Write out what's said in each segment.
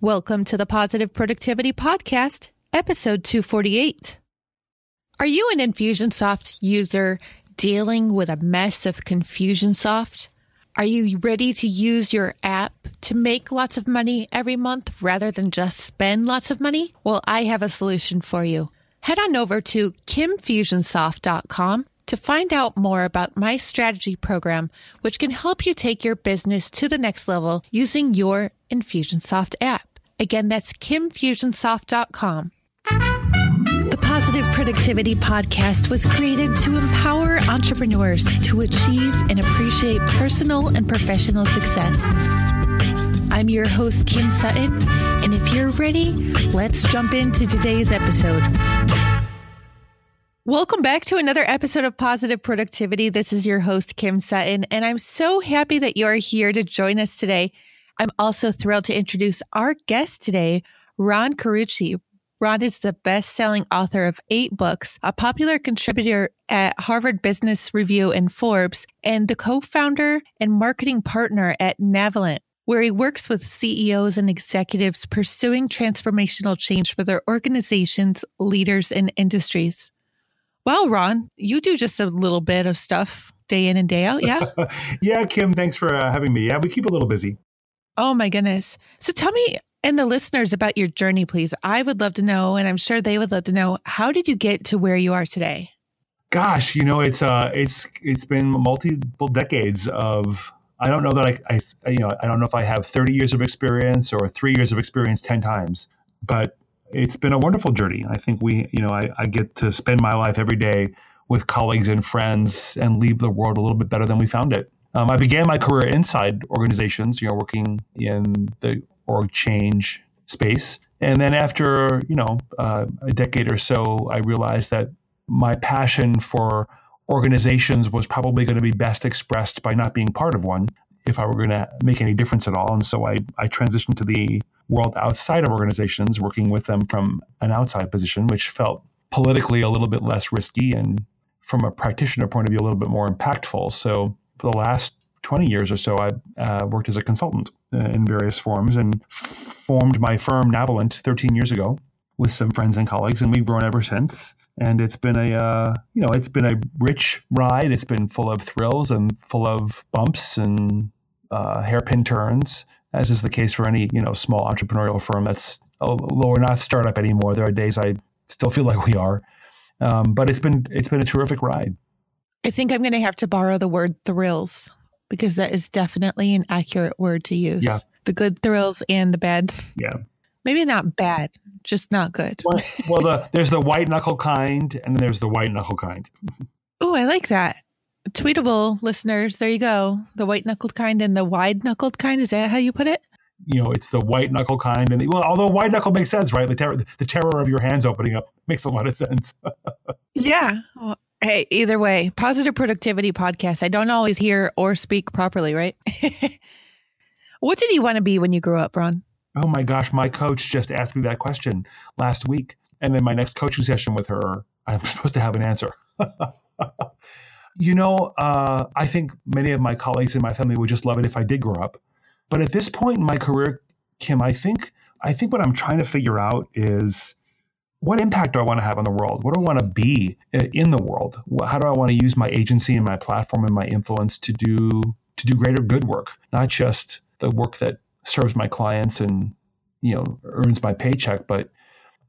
Welcome to the Positive Productivity Podcast, episode 248. Are you an Infusionsoft user dealing with a mess of Confusionsoft? Are you ready to use your app to make lots of money every month rather than just spend lots of money? Well, I have a solution for you. Head on over to kimfusionsoft.com to find out more about my strategy program, which can help you take your business to the next level using your Infusionsoft app. Again, that's kimfusionsoft.com. The Positive Productivity Podcast was created to empower entrepreneurs to achieve and appreciate personal and professional success. I'm your host, Kim Sutton, and if you're ready, let's jump into today's episode. Welcome back to another episode of Positive Productivity. This is your host, Kim Sutton, and I'm so happy that you're here to join us today. I'm also thrilled to introduce our guest today, Ron Carucci. Ron is the best selling author of eight books, a popular contributor at Harvard Business Review and Forbes, and the co founder and marketing partner at Navalent, where he works with CEOs and executives pursuing transformational change for their organizations, leaders, and industries. Well, Ron, you do just a little bit of stuff day in and day out, yeah? yeah, Kim, thanks for uh, having me. Yeah, we keep a little busy. Oh my goodness. So tell me and the listeners about your journey, please. I would love to know, and I'm sure they would love to know, how did you get to where you are today? Gosh, you know, it's uh it's it's been multiple decades of I don't know that I, I you know, I don't know if I have 30 years of experience or three years of experience 10 times, but it's been a wonderful journey. I think we, you know, I, I get to spend my life every day with colleagues and friends and leave the world a little bit better than we found it. Um, I began my career inside organizations, you know, working in the org change space. And then after, you know, uh, a decade or so, I realized that my passion for organizations was probably going to be best expressed by not being part of one if I were going to make any difference at all. And so I, I transitioned to the world outside of organizations, working with them from an outside position, which felt politically a little bit less risky and from a practitioner point of view, a little bit more impactful. So the last 20 years or so, I uh, worked as a consultant uh, in various forms and formed my firm Navalent 13 years ago with some friends and colleagues, and we've grown ever since. And it's been a, uh, you know, it's been a rich ride. It's been full of thrills and full of bumps and uh, hairpin turns, as is the case for any, you know, small entrepreneurial firm that's, although we're not startup anymore, there are days I still feel like we are. Um, but it's been it's been a terrific ride. I think I'm going to have to borrow the word thrills because that is definitely an accurate word to use. Yeah. The good thrills and the bad. Yeah. Maybe not bad, just not good. Well, well the, there's the white knuckle kind and then there's the white knuckle kind. oh, I like that. Tweetable listeners, there you go. The white knuckled kind and the wide knuckled kind. Is that how you put it? You know, it's the white knuckle kind, and the, well, although white knuckle makes sense, right? The terror, the terror of your hands opening up makes a lot of sense. yeah, well, Hey, either way, positive productivity podcast. I don't always hear or speak properly, right? what did you want to be when you grew up, Ron? Oh my gosh, my coach just asked me that question last week. And then my next coaching session with her, I'm supposed to have an answer. you know, uh, I think many of my colleagues in my family would just love it if I did grow up. But at this point in my career, Kim, I think I think what I'm trying to figure out is what impact do I want to have on the world? What do I want to be in the world? How do I want to use my agency and my platform and my influence to do to do greater good work, not just the work that serves my clients and you know earns my paycheck, but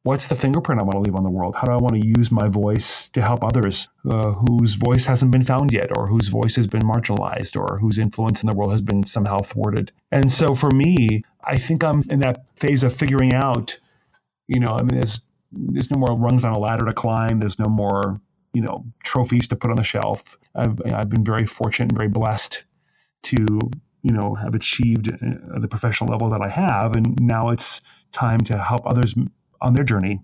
what's the fingerprint I want to leave on the world? How do I want to use my voice to help others uh, whose voice hasn't been found yet, or whose voice has been marginalized, or whose influence in the world has been somehow thwarted? And so for me, I think I'm in that phase of figuring out. You know, I mean, there's there's no more rungs on a ladder to climb. There's no more, you know, trophies to put on the shelf. I've, I've been very fortunate and very blessed to, you know, have achieved uh, the professional level that I have. And now it's time to help others on their journey.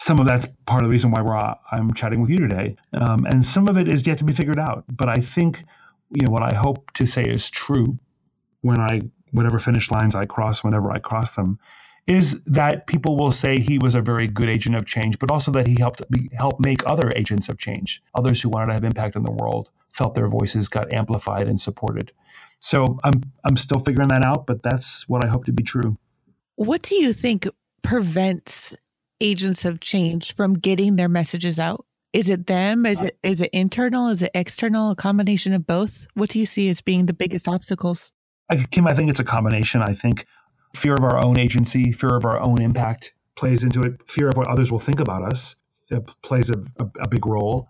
Some of that's part of the reason why we're, I'm chatting with you today. Um, and some of it is yet to be figured out. But I think, you know, what I hope to say is true when I, whatever finish lines I cross, whenever I cross them, is that people will say he was a very good agent of change, but also that he helped help make other agents of change, others who wanted to have impact in the world, felt their voices got amplified and supported. So I'm I'm still figuring that out, but that's what I hope to be true. What do you think prevents agents of change from getting their messages out? Is it them? Is it is it internal? Is it external? A combination of both? What do you see as being the biggest obstacles? Kim, I think it's a combination. I think fear of our own agency, fear of our own impact plays into it. Fear of what others will think about us plays a, a, a, big role.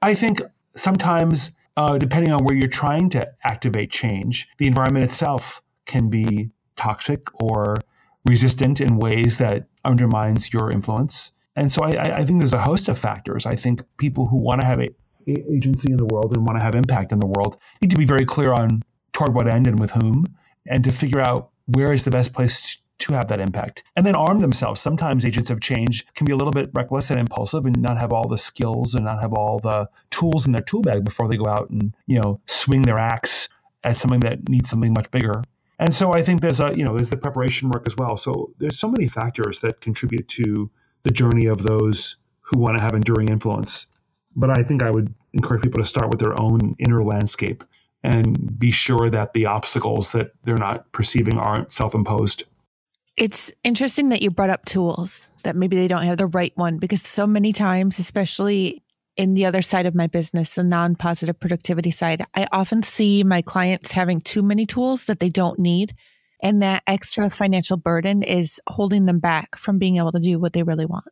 I think sometimes, uh, depending on where you're trying to activate change, the environment itself can be toxic or resistant in ways that undermines your influence. And so I, I think there's a host of factors. I think people who want to have a agency in the world and want to have impact in the world need to be very clear on toward what end and with whom, and to figure out where is the best place to have that impact. And then arm themselves. Sometimes agents of change can be a little bit reckless and impulsive and not have all the skills and not have all the tools in their tool bag before they go out and, you know, swing their axe at something that needs something much bigger. And so I think there's a, you know, there's the preparation work as well. So there's so many factors that contribute to the journey of those who want to have enduring influence. But I think I would encourage people to start with their own inner landscape and be sure that the obstacles that they're not perceiving aren't self-imposed. It's interesting that you brought up tools that maybe they don't have the right one because so many times, especially in the other side of my business, the non positive productivity side, I often see my clients having too many tools that they don't need. And that extra financial burden is holding them back from being able to do what they really want.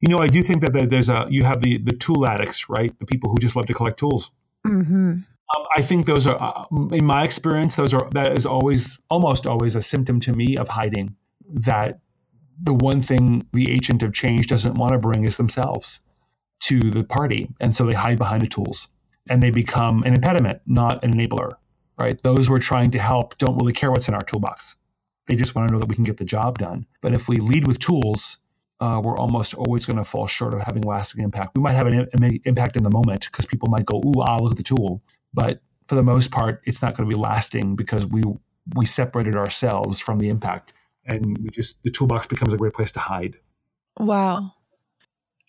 You know, I do think that there's a, you have the, the tool addicts, right? The people who just love to collect tools. Mm-hmm. Um, I think those are, uh, in my experience, those are, that is always, almost always a symptom to me of hiding that the one thing the agent of change doesn't want to bring is themselves to the party. And so they hide behind the tools and they become an impediment, not an enabler, right? Those we're trying to help don't really care what's in our toolbox. They just want to know that we can get the job done. But if we lead with tools, uh, we're almost always going to fall short of having lasting impact. We might have an, an impact in the moment because people might go, "Ooh, ah, look at the tool," but for the most part, it's not going to be lasting because we we separated ourselves from the impact, and we just the toolbox becomes a great place to hide. Wow,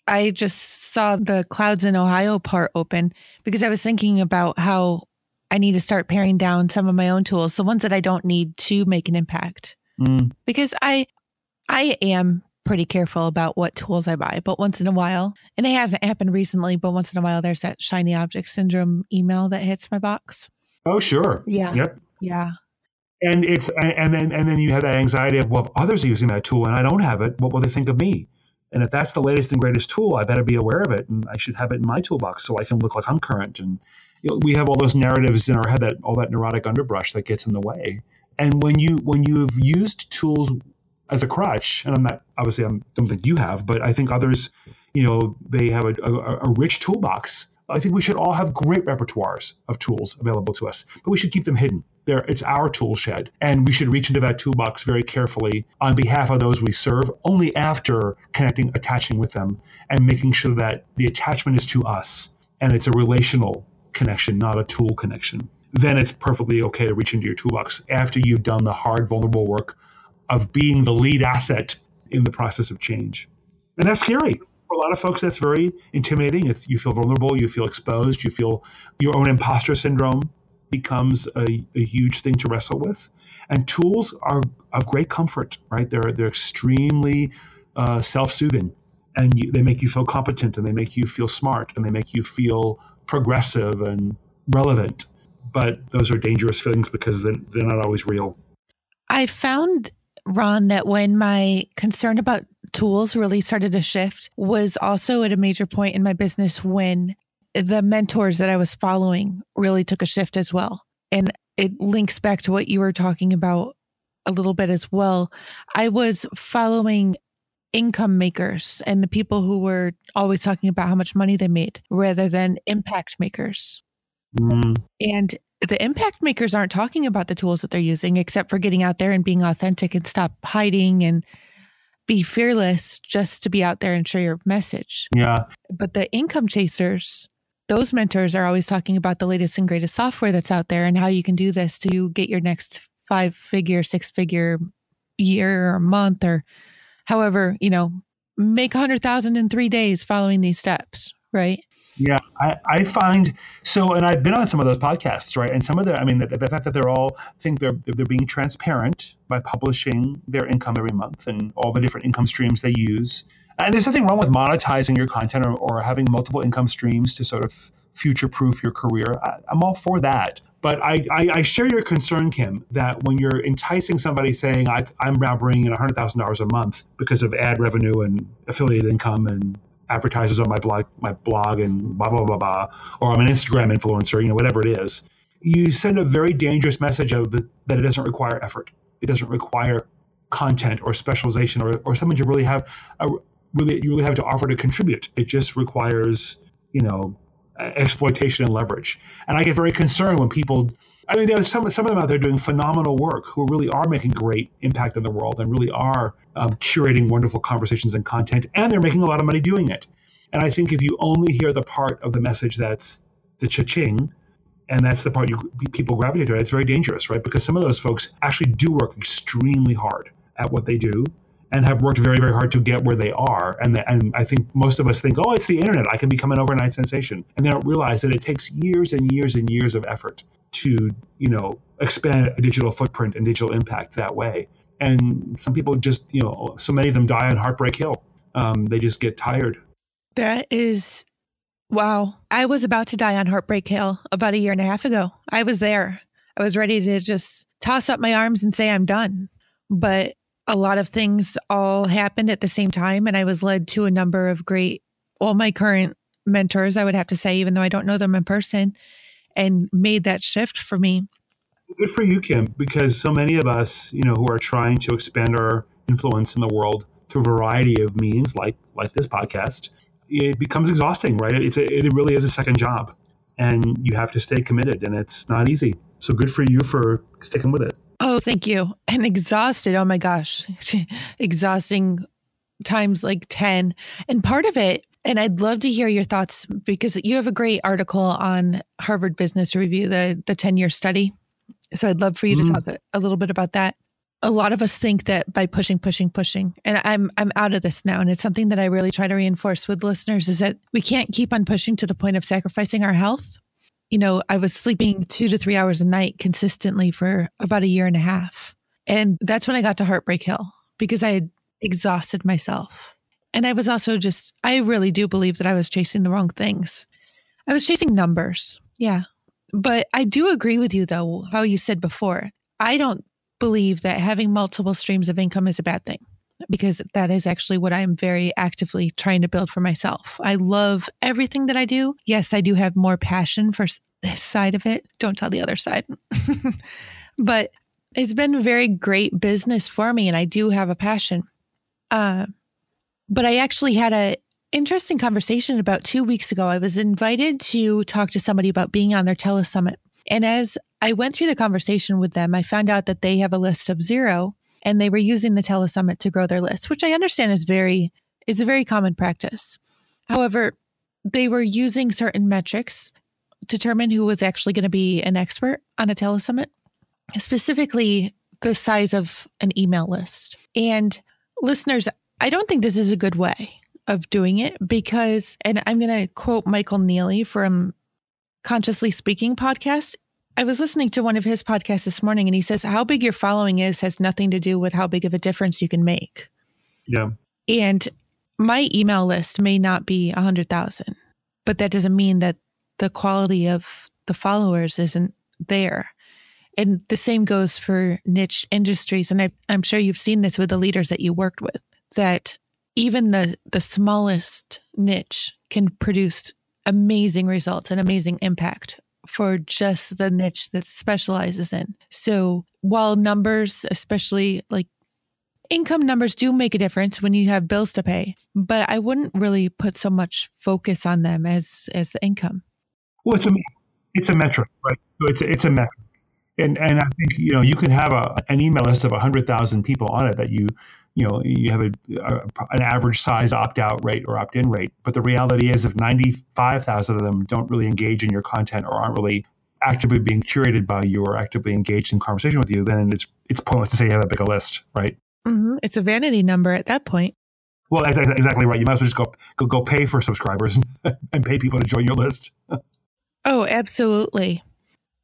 I just saw the clouds in Ohio part open because I was thinking about how I need to start paring down some of my own tools, the ones that I don't need to make an impact. Mm. Because I I am pretty careful about what tools I buy, but once in a while, and it hasn't happened recently, but once in a while there's that shiny object syndrome email that hits my box. Oh, sure. Yeah. Yep. Yeah. And it's and then and then you have that anxiety of well, if others are using that tool and I don't have it, what will they think of me? And if that's the latest and greatest tool, I better be aware of it, and I should have it in my toolbox so I can look like I'm current. And you know, we have all those narratives in our head that all that neurotic underbrush that gets in the way. And when you when you've used tools as a crutch, and I'm not obviously I don't think you have, but I think others, you know, they have a, a, a rich toolbox. I think we should all have great repertoires of tools available to us, but we should keep them hidden. There, it's our tool shed, and we should reach into that toolbox very carefully on behalf of those we serve. Only after connecting, attaching with them, and making sure that the attachment is to us and it's a relational connection, not a tool connection. Then it's perfectly okay to reach into your toolbox after you've done the hard, vulnerable work of being the lead asset in the process of change. And that's scary. For a lot of folks, that's very intimidating. It's, you feel vulnerable, you feel exposed, you feel your own imposter syndrome becomes a, a huge thing to wrestle with. And tools are of great comfort, right? They're, they're extremely uh, self soothing and you, they make you feel competent and they make you feel smart and they make you feel progressive and relevant. But those are dangerous feelings because they're, they're not always real. I found Ron, that when my concern about tools really started to shift was also at a major point in my business when the mentors that I was following really took a shift as well. And it links back to what you were talking about a little bit as well. I was following income makers and the people who were always talking about how much money they made rather than impact makers. Mm. And the impact makers aren't talking about the tools that they're using except for getting out there and being authentic and stop hiding and be fearless just to be out there and share your message. Yeah. But the income chasers, those mentors are always talking about the latest and greatest software that's out there and how you can do this to get your next five figure, six figure year or month or however, you know, make a hundred thousand in three days following these steps, right? Yeah, I, I find so, and I've been on some of those podcasts, right? And some of the, I mean, the, the fact that they're all think they're they're being transparent by publishing their income every month and all the different income streams they use. And there's nothing wrong with monetizing your content or, or having multiple income streams to sort of future proof your career. I, I'm all for that. But I, I, I, share your concern, Kim, that when you're enticing somebody saying, I, am now bringing in $100,000 a month because of ad revenue and affiliate income and advertisers on my blog, my blog and blah, blah, blah, blah, or I'm an Instagram influencer, you know, whatever it is, you send a very dangerous message of that it doesn't require effort. It doesn't require content or specialization or, or something to really have a, really, you really have to offer to contribute. It just requires, you know, exploitation and leverage. And I get very concerned when people, I mean, there's some, some of them out there doing phenomenal work who really are making great impact in the world and really are um, curating wonderful conversations and content, and they're making a lot of money doing it. And I think if you only hear the part of the message that's the cha-ching, and that's the part you people gravitate to, it's very dangerous, right? Because some of those folks actually do work extremely hard at what they do and have worked very, very hard to get where they are. And, the, and I think most of us think, oh, it's the internet. I can become an overnight sensation. And they don't realize that it takes years and years and years of effort to, you know, expand a digital footprint and digital impact that way. And some people just, you know, so many of them die on Heartbreak Hill. Um, they just get tired. That is, wow. I was about to die on Heartbreak Hill about a year and a half ago. I was there. I was ready to just toss up my arms and say, I'm done. But a lot of things all happened at the same time. And I was led to a number of great, all my current mentors, I would have to say, even though I don't know them in person, and made that shift for me. Good for you, Kim, because so many of us, you know, who are trying to expand our influence in the world through a variety of means, like like this podcast, it becomes exhausting, right? It's a, it really is a second job, and you have to stay committed, and it's not easy. So good for you for sticking with it. Oh, thank you. And exhausted. Oh my gosh. Exhausting times like 10. And part of it, and I'd love to hear your thoughts because you have a great article on Harvard Business Review, the the 10 year study. So I'd love for you mm-hmm. to talk a, a little bit about that. A lot of us think that by pushing, pushing, pushing, and I'm I'm out of this now, and it's something that I really try to reinforce with listeners is that we can't keep on pushing to the point of sacrificing our health you know, I was sleeping two to three hours a night consistently for about a year and a half. And that's when I got to Heartbreak Hill because I had exhausted myself. And I was also just, I really do believe that I was chasing the wrong things. I was chasing numbers. Yeah. But I do agree with you, though, how you said before. I don't believe that having multiple streams of income is a bad thing because that is actually what I'm very actively trying to build for myself. I love everything that I do. Yes, I do have more passion for this side of it. Don't tell the other side. but it's been very great business for me and I do have a passion. Uh, but I actually had a interesting conversation about 2 weeks ago. I was invited to talk to somebody about being on their telesummit. And as I went through the conversation with them, I found out that they have a list of zero and they were using the telesummit to grow their list, which I understand is very is a very common practice. However, they were using certain metrics to determine who was actually going to be an expert on a telesummit, specifically the size of an email list. And listeners, I don't think this is a good way of doing it because, and I'm going to quote Michael Neely from Consciously Speaking podcast. I was listening to one of his podcasts this morning and he says, How big your following is has nothing to do with how big of a difference you can make. Yeah. And my email list may not be 100,000, but that doesn't mean that the quality of the followers isn't there. And the same goes for niche industries. And I, I'm sure you've seen this with the leaders that you worked with, that even the, the smallest niche can produce amazing results and amazing impact for just the niche that specializes in. So while numbers, especially like income numbers do make a difference when you have bills to pay, but I wouldn't really put so much focus on them as as the income. Well, it's a it's a metric, right? So it's a, it's a metric, and and I think you know you can have a an email list of hundred thousand people on it that you you know you have a, a, an average size opt out rate or opt in rate. But the reality is, if ninety five thousand of them don't really engage in your content or aren't really actively being curated by you or actively engaged in conversation with you, then it's it's pointless to say you have a bigger list, right? Mm-hmm. It's a vanity number at that point. Well, exactly right. You might as well just go go, go pay for subscribers and pay people to join your list. oh, absolutely.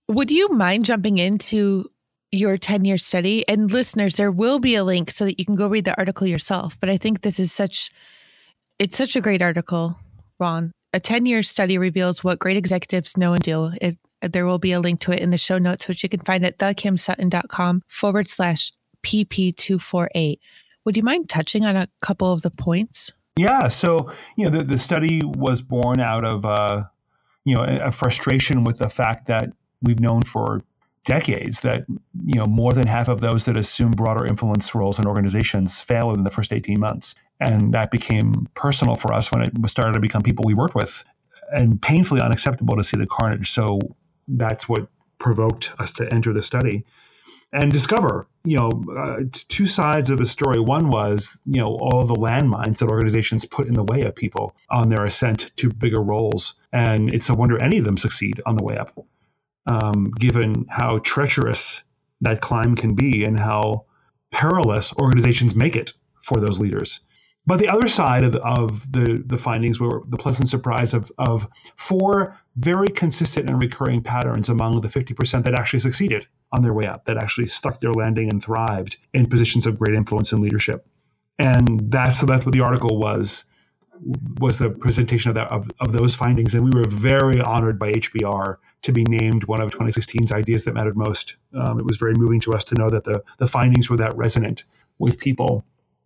Would you mind jumping into your 10 year study? And listeners, there will be a link so that you can go read the article yourself. But I think this is such it's such a great article, Ron. A 10 year study reveals what great executives know and do. It, there will be a link to it in the show notes, which you can find at thekimsutton.com forward slash PP248. Would you mind touching on a couple of the points? Yeah. So, you know, the, the study was born out of, uh, you know, a, a frustration with the fact that we've known for decades that you know more than half of those that assume broader influence roles in organizations fail within the first 18 months and that became personal for us when it started to become people we worked with and painfully unacceptable to see the carnage so that's what provoked us to enter the study and discover, you know, uh, two sides of the story. One was, you know, all the landmines that organizations put in the way of people on their ascent to bigger roles. And it's a wonder any of them succeed on the way up, um, given how treacherous that climb can be and how perilous organizations make it for those leaders. But the other side of, of the, the findings were the pleasant surprise of, of four very consistent and recurring patterns among the 50% that actually succeeded on their way up, that actually stuck their landing and thrived in positions of great influence and leadership. And that's so that's what the article was was the presentation of that of, of those findings. And we were very honored by HBR to be named one of 2016's ideas that mattered most. Um, it was very moving to us to know that the the findings were that resonant with people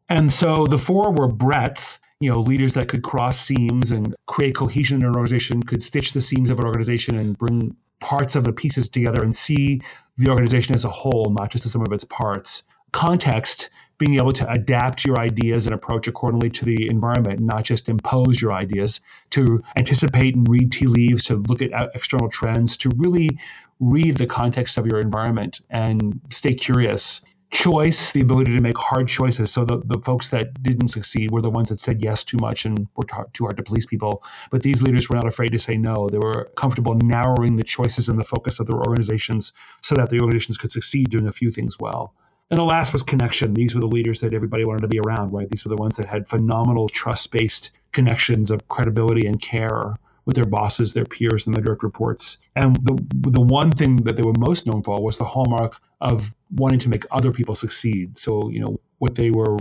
and so the four were breadth, you know, leaders that could cross seams and create cohesion in an organization, could stitch the seams of an organization and bring parts of the pieces together and see the organization as a whole, not just as some of its parts. Context, being able to adapt your ideas and approach accordingly to the environment, not just impose your ideas, to anticipate and read tea leaves, to look at external trends, to really read the context of your environment and stay curious choice, the ability to make hard choices. So the, the folks that didn't succeed were the ones that said yes too much and were too hard to please people. But these leaders were not afraid to say no. They were comfortable narrowing the choices and the focus of their organizations so that the organizations could succeed doing a few things well. And the last was connection. These were the leaders that everybody wanted to be around, right? These were the ones that had phenomenal trust based connections of credibility and care with their bosses, their peers, and their direct reports. And the the one thing that they were most known for was the hallmark of wanting to make other people succeed. So you know what they were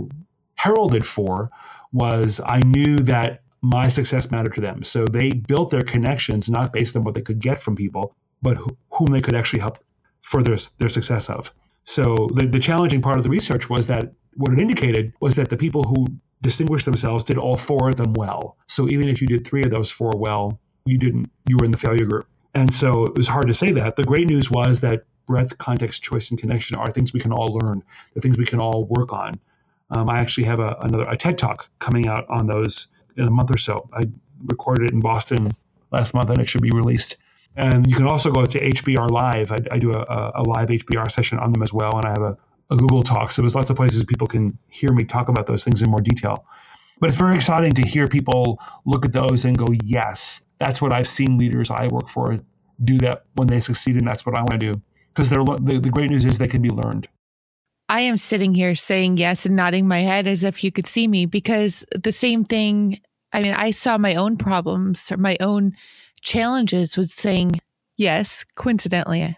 heralded for was I knew that my success mattered to them. So they built their connections not based on what they could get from people, but whom they could actually help further their success of. So the, the challenging part of the research was that what it indicated was that the people who distinguished themselves did all four of them well. So even if you did three of those four well, you didn't you were in the failure group. And so it was hard to say that. The great news was that breadth, context, choice, and connection are things we can all learn. The things we can all work on. Um, I actually have a, another a TED talk coming out on those in a month or so. I recorded it in Boston last month, and it should be released. And you can also go to HBR Live. I, I do a, a, live HBR session on them as well, and I have a a Google Talk. So there's lots of places people can hear me talk about those things in more detail. But it's very exciting to hear people look at those and go, yes, that's what I've seen leaders I work for do that when they succeed, and that's what I want to do. Because the, the great news is they can be learned. I am sitting here saying yes and nodding my head as if you could see me because the same thing. I mean, I saw my own problems or my own challenges was saying yes. Coincidentally,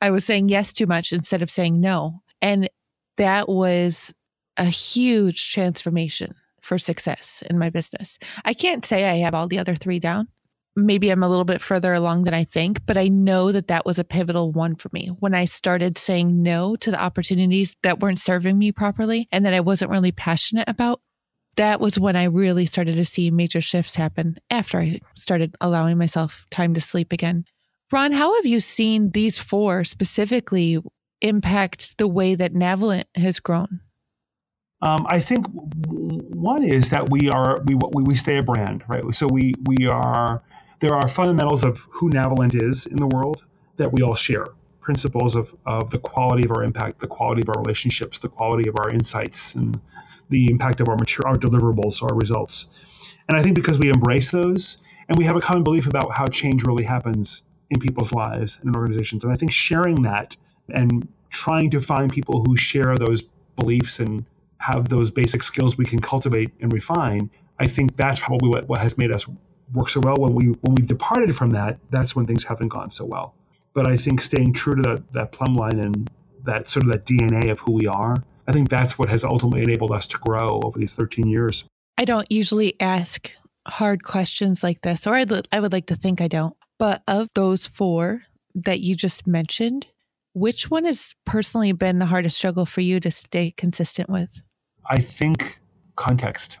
I was saying yes too much instead of saying no. And that was a huge transformation for success in my business. I can't say I have all the other three down. Maybe I'm a little bit further along than I think, but I know that that was a pivotal one for me when I started saying no to the opportunities that weren't serving me properly and that I wasn't really passionate about. That was when I really started to see major shifts happen after I started allowing myself time to sleep again. Ron, how have you seen these four specifically impact the way that Navalent has grown? Um, I think one is that we are we we stay a brand, right? So we we are there are fundamentals of who Navalent is in the world that we all share. Principles of of the quality of our impact, the quality of our relationships, the quality of our insights, and the impact of our material, our deliverables, our results. And I think because we embrace those, and we have a common belief about how change really happens in people's lives and in organizations, and I think sharing that and trying to find people who share those beliefs and have those basic skills we can cultivate and refine, I think that's probably what, what has made us work so well. When we when we've departed from that, that's when things haven't gone so well. But I think staying true to that that plumb line and that sort of that DNA of who we are, I think that's what has ultimately enabled us to grow over these 13 years. I don't usually ask hard questions like this, or I'd, I would like to think I don't. But of those four that you just mentioned, which one has personally been the hardest struggle for you to stay consistent with? I think context.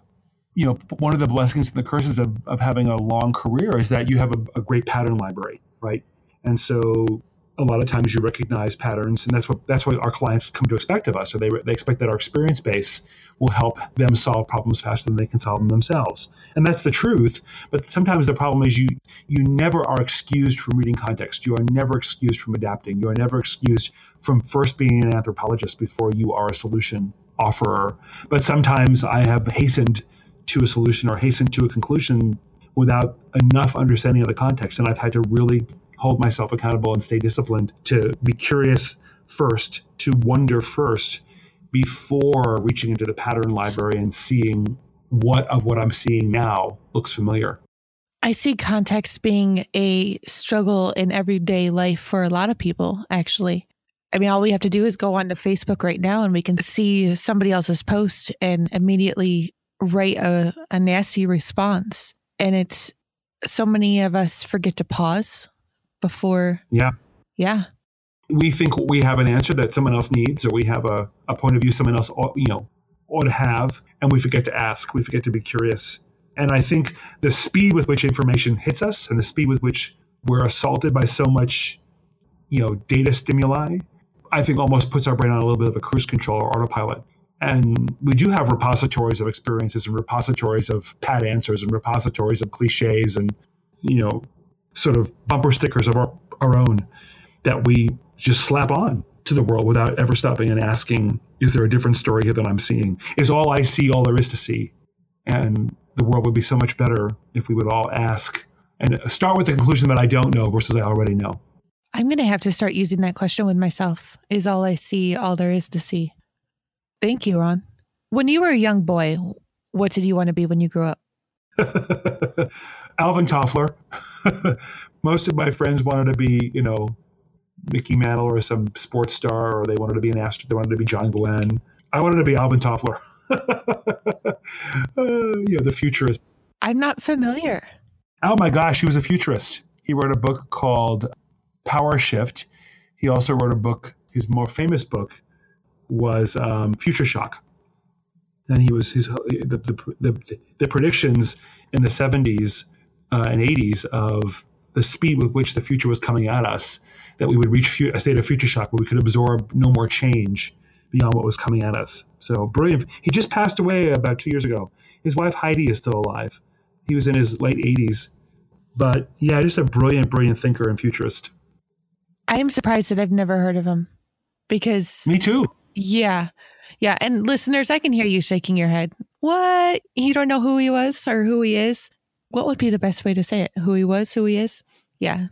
You know, one of the blessings and the curses of, of having a long career is that you have a, a great pattern library, right? And so a lot of times you recognize patterns, and that's what that's what our clients come to expect of us. Or they they expect that our experience base will help them solve problems faster than they can solve them themselves, and that's the truth. But sometimes the problem is you you never are excused from reading context. You are never excused from adapting. You are never excused from first being an anthropologist before you are a solution offerer. But sometimes I have hastened to a solution or hastened to a conclusion without enough understanding of the context, and I've had to really hold myself accountable and stay disciplined to be curious first, to wonder first before reaching into the pattern library and seeing what of what I'm seeing now looks familiar. I see context being a struggle in everyday life for a lot of people, actually. I mean, all we have to do is go onto Facebook right now and we can see somebody else's post and immediately write a, a nasty response. And it's so many of us forget to pause before. Yeah. Yeah. We think we have an answer that someone else needs, or we have a, a point of view someone else, ought, you know, ought to have, and we forget to ask. We forget to be curious. And I think the speed with which information hits us, and the speed with which we're assaulted by so much, you know, data stimuli, I think almost puts our brain on a little bit of a cruise control or autopilot. And we do have repositories of experiences and repositories of pat answers and repositories of cliches and, you know, sort of bumper stickers of our, our own that we just slap on to the world without ever stopping and asking, is there a different story here than I'm seeing? Is all I see all there is to see? And the world would be so much better if we would all ask and start with the conclusion that I don't know versus I already know. I'm going to have to start using that question with myself. Is all I see all there is to see? Thank you, Ron. When you were a young boy, what did you want to be when you grew up? Alvin Toffler. most of my friends wanted to be, you know, Mickey Mantle or some sports star, or they wanted to be an astronaut. They wanted to be John Glenn. I wanted to be Alvin Toffler. uh, yeah, the futurist. I'm not familiar. Oh my gosh, he was a futurist. He wrote a book called Power Shift. He also wrote a book. His more famous book was um, Future Shock. And he was his the, the, the, the predictions in the 70s uh, and 80s of the speed with which the future was coming at us, that we would reach a state of future shock where we could absorb no more change beyond what was coming at us. So brilliant. He just passed away about two years ago. His wife Heidi is still alive. He was in his late 80s. But yeah, just a brilliant, brilliant thinker and futurist. I am surprised that I've never heard of him because. Me too. Yeah. Yeah. And listeners, I can hear you shaking your head. What? You don't know who he was or who he is? What would be the best way to say it? Who he was, who he is? Yeah.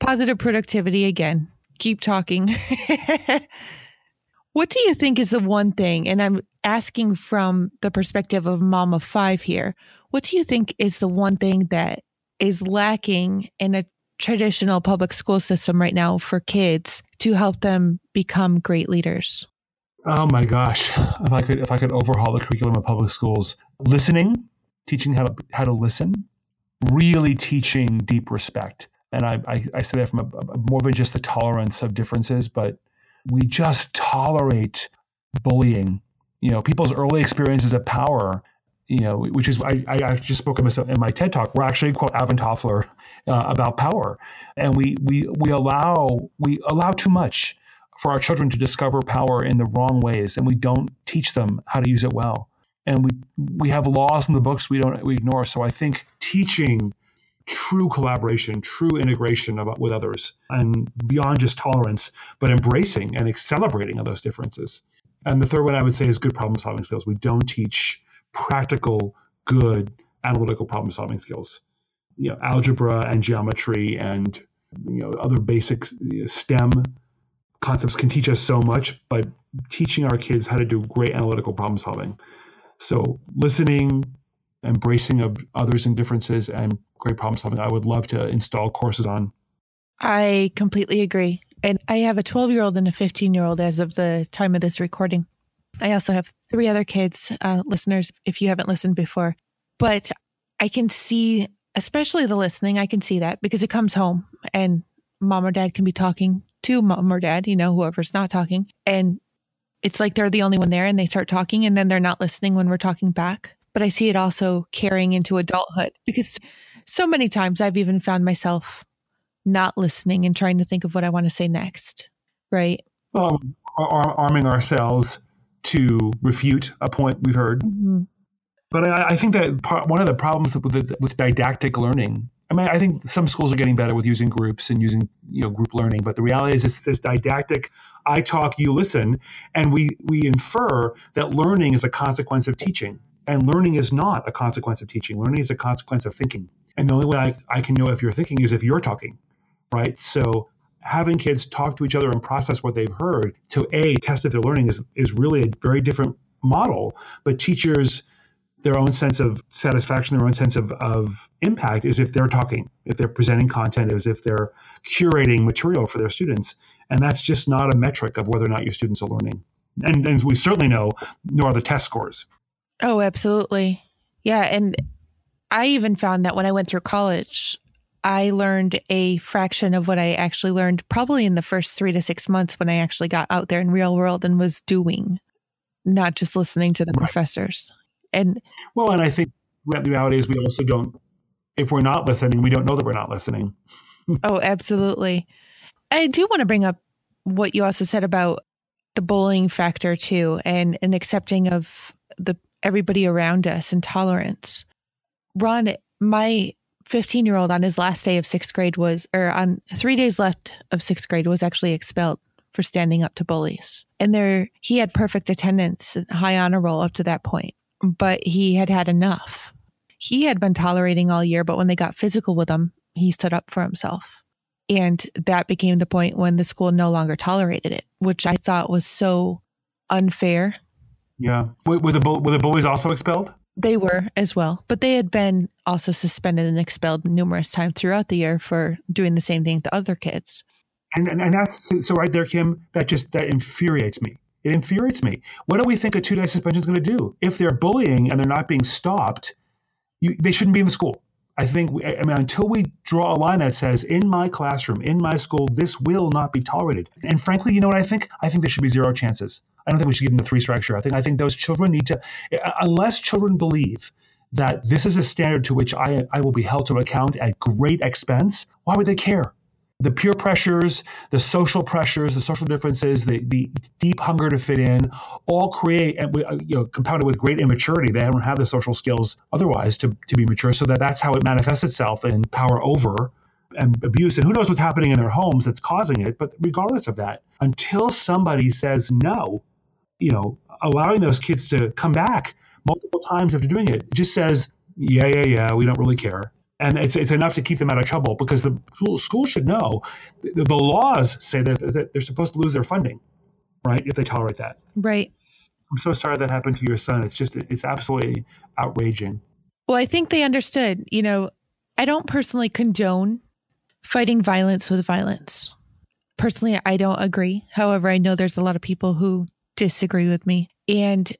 Positive productivity again. Keep talking. what do you think is the one thing? And I'm asking from the perspective of mom of five here. What do you think is the one thing that is lacking in a traditional public school system right now for kids to help them become great leaders? Oh my gosh. If I could if I could overhaul the curriculum of public schools, listening teaching how to how to listen, really teaching deep respect. And I, I, I say that from a, a, more than just the tolerance of differences, but we just tolerate bullying. You know, people's early experiences of power. You know, which is I, I just spoke in my TED talk. We're actually quote Alvin Toffler uh, about power, and we we we allow we allow too much for our children to discover power in the wrong ways, and we don't teach them how to use it well and we we have laws in the books we don't we ignore. So I think teaching true collaboration, true integration of, with others, and beyond just tolerance, but embracing and celebrating of those differences. And the third one I would say is good problem solving skills. We don't teach practical, good analytical problem solving skills. You know, algebra and geometry and you know other basic STEM concepts can teach us so much, but teaching our kids how to do great analytical problem solving. So listening, embracing of others and differences, and great problem solving. I would love to install courses on. I completely agree. And I have a 12 year old and a 15 year old as of the time of this recording. I also have three other kids, uh, listeners, if you haven't listened before. But I can see, especially the listening, I can see that because it comes home and mom or dad can be talking to mom or dad, you know, whoever's not talking. And it's like they're the only one there and they start talking and then they're not listening when we're talking back. But I see it also carrying into adulthood because so many times I've even found myself not listening and trying to think of what I want to say next. Right. Um, arming ourselves to refute a point we've heard. Mm-hmm. But I, I, think that part, one of the problems with, with didactic learning I mean, I think some schools are getting better with using groups and using you know group learning, but the reality is it's this didactic I talk, you listen, and we we infer that learning is a consequence of teaching. And learning is not a consequence of teaching. Learning is a consequence of thinking. And the only way I, I can know if you're thinking is if you're talking, right? So having kids talk to each other and process what they've heard to a test if they're learning is is really a very different model. But teachers their own sense of satisfaction, their own sense of, of impact is if they're talking, if they're presenting content, is if they're curating material for their students. And that's just not a metric of whether or not your students are learning. And, and we certainly know, nor are the test scores. Oh, absolutely. Yeah. And I even found that when I went through college, I learned a fraction of what I actually learned probably in the first three to six months when I actually got out there in real world and was doing, not just listening to the right. professors. And well, and I think the reality is we also don't, if we're not listening, we don't know that we're not listening. oh, absolutely. I do want to bring up what you also said about the bullying factor too, and an accepting of the everybody around us and tolerance. Ron, my 15 year old on his last day of sixth grade was, or on three days left of sixth grade, was actually expelled for standing up to bullies. And there, he had perfect attendance, high honor roll up to that point but he had had enough. He had been tolerating all year, but when they got physical with him, he stood up for himself. And that became the point when the school no longer tolerated it, which I thought was so unfair. Yeah. Were, were, the, were the bullies also expelled? They were as well, but they had been also suspended and expelled numerous times throughout the year for doing the same thing to other kids. And, and, and that's so right there, Kim, that just that infuriates me it infuriates me. What do we think a two day suspension is going to do? If they're bullying and they're not being stopped, you, they shouldn't be in the school. I think, we, I mean, until we draw a line that says, in my classroom, in my school, this will not be tolerated. And frankly, you know what I think? I think there should be zero chances. I don't think we should give them the three strike I think I think those children need to, eh, uh, unless children believe that this is a standard to which I, I will be held to account at great expense, why would they care? The peer pressures, the social pressures, the social differences, the, the deep hunger to fit in, all create, and uh, you know, compounded with great immaturity. They don't have the social skills otherwise to, to be mature. So that that's how it manifests itself in power over and abuse. And who knows what's happening in their homes that's causing it. But regardless of that, until somebody says no, you know, allowing those kids to come back multiple times after doing it just says, yeah, yeah, yeah, we don't really care and it's, it's enough to keep them out of trouble because the school, should know the, the laws say that, that, they're supposed to lose their funding, right? If they tolerate that. Right. I'm so sorry that happened to your son. It's just, it's absolutely outraging. Well, I think they understood. You know, I don't personally condone fighting violence with violence. Personally, I don't agree. However, I know there's a lot of people who disagree with me. And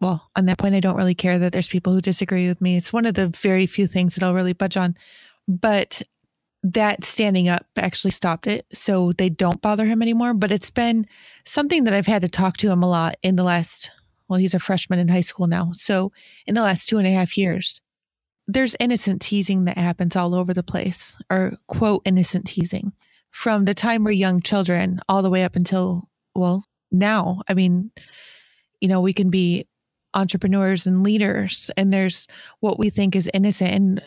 well, on that point, I don't really care that there's people who disagree with me. It's one of the very few things that I'll really budge on. But that standing up actually stopped it. So they don't bother him anymore. But it's been something that I've had to talk to him a lot in the last, well, he's a freshman in high school now. So in the last two and a half years, there's innocent teasing that happens all over the place, or quote, innocent teasing from the time we're young children all the way up until, well, now. I mean, you know, we can be entrepreneurs and leaders and there's what we think is innocent and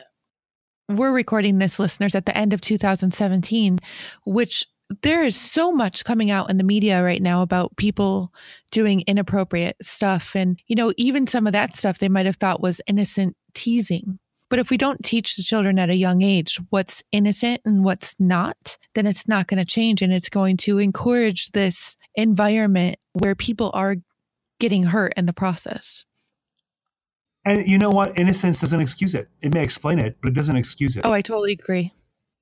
we're recording this listeners at the end of 2017 which there is so much coming out in the media right now about people doing inappropriate stuff and you know even some of that stuff they might have thought was innocent teasing But if we don't teach the children at a young age what's innocent and what's not, then it's not going to change. And it's going to encourage this environment where people are getting hurt in the process. And you know what? Innocence doesn't excuse it. It may explain it, but it doesn't excuse it. Oh, I totally agree.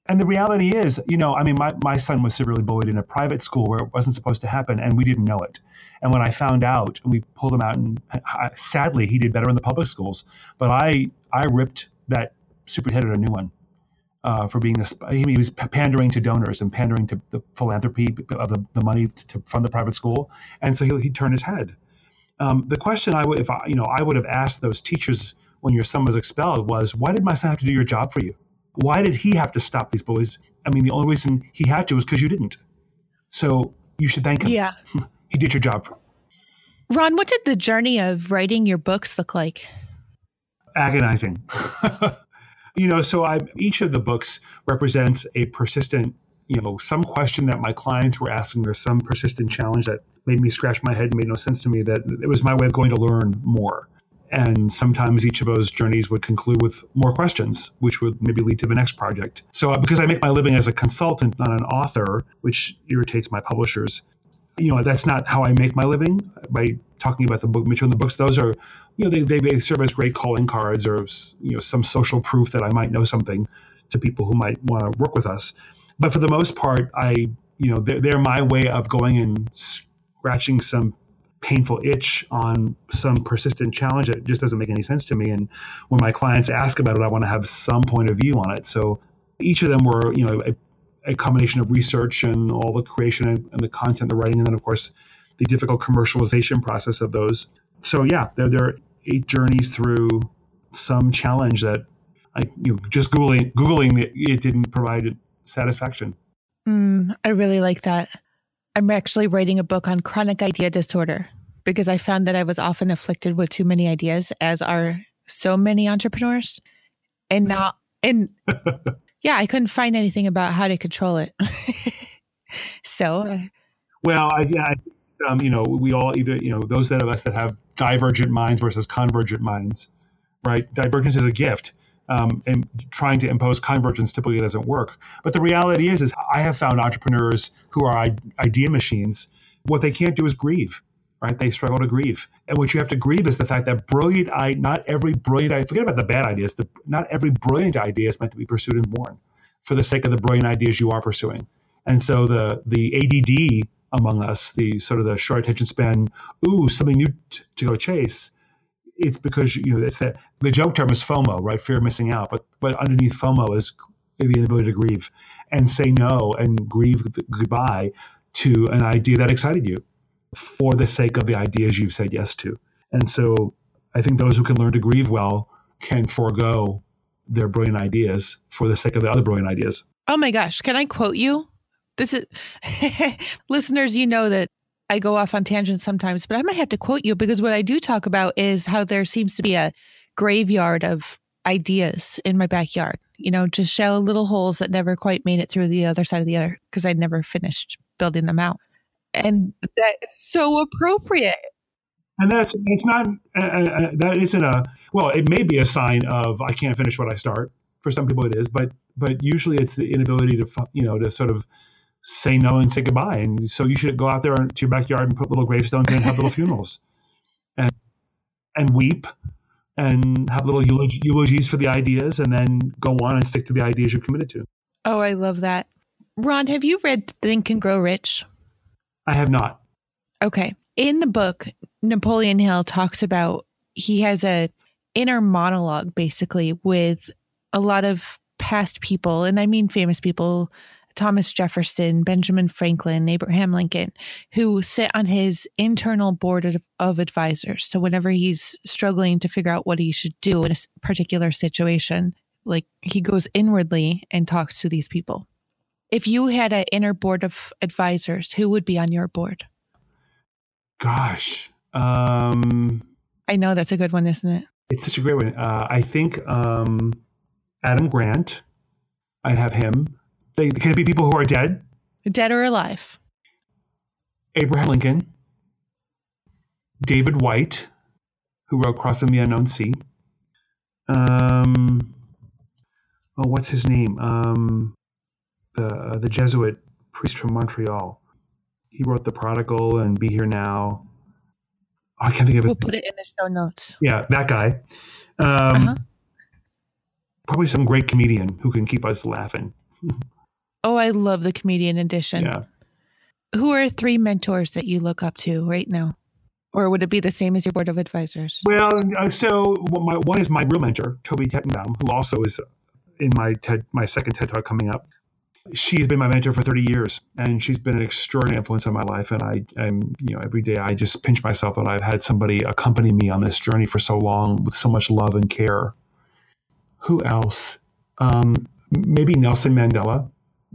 And the reality is, you know, I mean, my, my son was severely bullied in a private school where it wasn't supposed to happen, and we didn't know it. And when I found out, and we pulled him out, and uh, sadly, he did better in the public schools. But I I ripped that superintendent a new one uh, for being a, he was pandering to donors and pandering to the philanthropy of the, the money to fund the private school, and so he he turned his head. Um, the question I would, if I, you know, I would have asked those teachers when your son was expelled was, why did my son have to do your job for you? Why did he have to stop these bullies? I mean, the only reason he had to was because you didn't. So you should thank him. Yeah. he did your job. Ron, what did the journey of writing your books look like? Agonizing. you know, so I each of the books represents a persistent, you know, some question that my clients were asking or some persistent challenge that made me scratch my head and made no sense to me that it was my way of going to learn more. And sometimes each of those journeys would conclude with more questions, which would maybe lead to the next project. So, uh, because I make my living as a consultant, not an author, which irritates my publishers, you know, that's not how I make my living by talking about the book material in the books. Those are, you know, they, they, they serve as great calling cards or, you know, some social proof that I might know something to people who might want to work with us. But for the most part, I, you know, they're, they're my way of going and scratching some painful itch on some persistent challenge that just doesn't make any sense to me. And when my clients ask about it, I want to have some point of view on it. So each of them were, you know, a, a combination of research and all the creation and, and, the content, the writing, and then of course the difficult commercialization process of those. So yeah, there, there are eight journeys through some challenge that I, you know, just googling googling it, it didn't provide satisfaction. Mm, I really like that. I'm actually writing a book on chronic idea disorder because I found that I was often afflicted with too many ideas, as are so many entrepreneurs, and not and yeah, I couldn't find anything about how to control it. so, uh, well, I, yeah, I, um, you know, we all either, you know, those of us that have divergent minds versus convergent minds, right? Divergence is a gift. Um, and trying to impose convergence typically doesn't work. But the reality is, is I have found entrepreneurs who are idea machines. What they can't do is grieve right? They struggle to grieve. And what you have to grieve is the fact that brilliant, I not every brilliant, I forget about the bad ideas. The, not every brilliant idea is meant to be pursued and born for the sake of the brilliant ideas you are pursuing. And so the the ADD among us, the sort of the short attention span, ooh, something new t- to go chase. It's because you know it's that the joke term is FOMO, right? Fear of missing out. But but underneath FOMO is the inability to grieve and say no and grieve goodbye to an idea that excited you for the sake of the ideas you've said yes to. And so I think those who can learn to grieve well can forego their brilliant ideas for the sake of the other brilliant ideas. Oh my gosh, can I quote you? This is listeners, you know that I go off on tangents sometimes, but I might have to quote you because what I do talk about is how there seems to be a graveyard of ideas in my backyard. You know, just shallow little holes that never quite made it through the other side of the other because I never finished building them out and that's so appropriate. And that's it's not uh, uh, uh, that isn't a well. It may be a sign of I can't finish what I start. For some people, it is, but but usually it's the inability to you know to sort of say no and say goodbye. And so you should go out there to your backyard and put little gravestones in and have little funerals, and and weep and have little eulogies for the ideas, and then go on and stick to the ideas you're committed to. Oh, I love that. Ron, have you read Think and Grow Rich? I have not. Okay. In the book, Napoleon Hill talks about he has a inner monologue basically with a lot of past people, and I mean famous people, Thomas Jefferson, Benjamin Franklin, Abraham Lincoln, who sit on his internal board of, of, advisors. So whenever he's struggling to figure out what he should do in a particular situation, like he goes inwardly and talks to these people. If you had an inner board of advisors, who would be on your board? Gosh. Um, I know that's a good one, isn't it? It's such a great one. Uh, I think um, Adam Grant, I'd have him. They, can it be people who are dead? Dead or alive? Abraham Lincoln, David Whyte, who wrote Crossing the Unknown Sea. Um, oh, what's his name? Um, the uh, the Jesuit priest from Montreal. He wrote The Prodigal and Be Here Now. Oh, I can't think of it. We'll put it in the show notes. Yeah, that guy. Um, uh-huh. Probably some great comedian who can keep us laughing. oh, I love the comedian edition. Yeah. Who are three mentors that you look up to right now? Or would it be the same as your board of advisors? Well, uh, so my, one is my real mentor, Toby Tetenbaum, who also is in my TED, my second TED Talk coming up. She's been my mentor for 30 years, and she's been an extraordinary influence on my life. And I, I'm, you know, every day I just pinch myself that I've had somebody accompany me on this journey for so long with so much love and care. Who else? Um, maybe Nelson Mandela,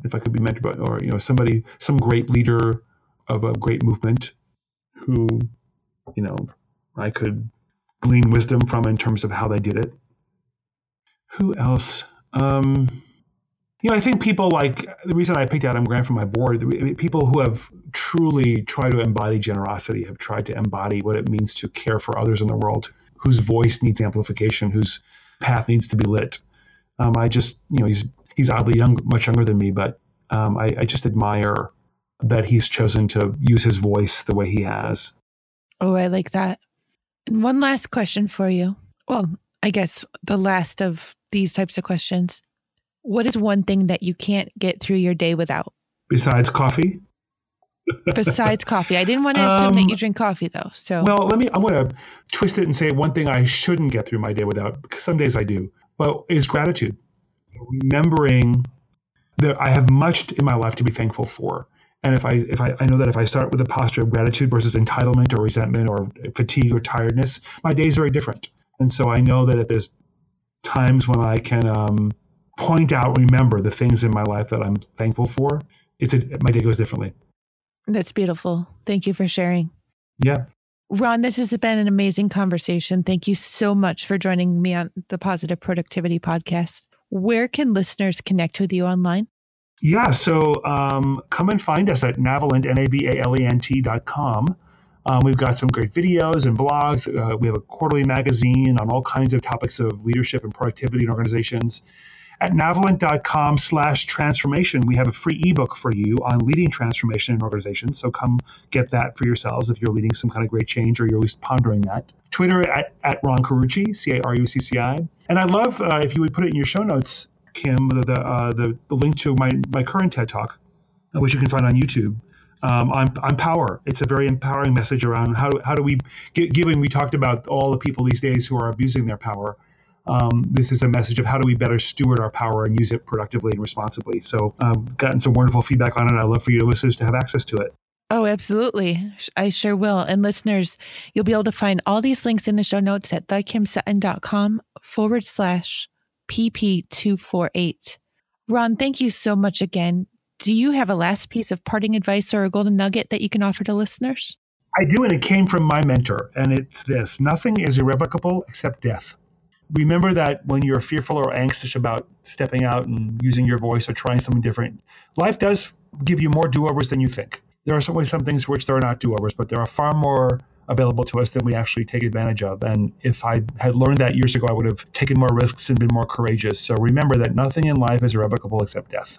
if I could be mentored by, or you know, somebody, some great leader of a great movement, who, you know, I could glean wisdom from in terms of how they did it. Who else? Um, you know, I think people like the reason I picked Adam Grant for my board, people who have truly tried to embody generosity, have tried to embody what it means to care for others in the world, whose voice needs amplification, whose path needs to be lit. Um, I just, you know, he's he's oddly young, much younger than me, but um, I, I just admire that he's chosen to use his voice the way he has. Oh, I like that. And one last question for you. Well, I guess the last of these types of questions. What is one thing that you can't get through your day without? Besides coffee? Besides coffee. I didn't want to assume um, that you drink coffee though. So Well, let me I'm going to twist it and say one thing I shouldn't get through my day without because some days I do. But is gratitude. Remembering that I have much in my life to be thankful for. And if I if I, I know that if I start with a posture of gratitude versus entitlement or resentment or fatigue or tiredness, my day is very different. And so I know that if there's times when I can um, point out, remember the things in my life that I'm thankful for, it's a, my day goes differently. That's beautiful. Thank you for sharing. Yeah. Ron, this has been an amazing conversation. Thank you so much for joining me on the Positive Productivity Podcast. Where can listeners connect with you online? Yeah, so um, come and find us at navalent, N-A-V-A-L-E-N-T dot com. Um, we've got some great videos and blogs. Uh, we have a quarterly magazine on all kinds of topics of leadership and productivity in organizations. At navalent.com slash transformation, we have a free ebook for you on leading transformation in organizations. So come get that for yourselves if you're leading some kind of great change or you're at least pondering that. Twitter at, at Ron Carucci, C A R U C C I. And I'd love uh, if you would put it in your show notes, Kim, the, the, uh, the, the link to my, my current TED Talk, which you can find on YouTube um, on power. It's a very empowering message around how do, how do we, given we talked about all the people these days who are abusing their power, um, this is a message of how do we better steward our power and use it productively and responsibly. So I've um, gotten some wonderful feedback on it. I'd love for you listeners to have access to it. Oh, absolutely. I sure will. And listeners, you'll be able to find all these links in the show notes at thekimsutton.com forward slash PP248. Ron, thank you so much again. Do you have a last piece of parting advice or a golden nugget that you can offer to listeners? I do, and it came from my mentor, and it's this nothing is irrevocable except death. Remember that when you're fearful or anxious about stepping out and using your voice or trying something different, life does give you more do overs than you think. There are certainly some things which there are not do overs, but there are far more available to us than we actually take advantage of. And if I had learned that years ago, I would have taken more risks and been more courageous. So remember that nothing in life is irrevocable except death.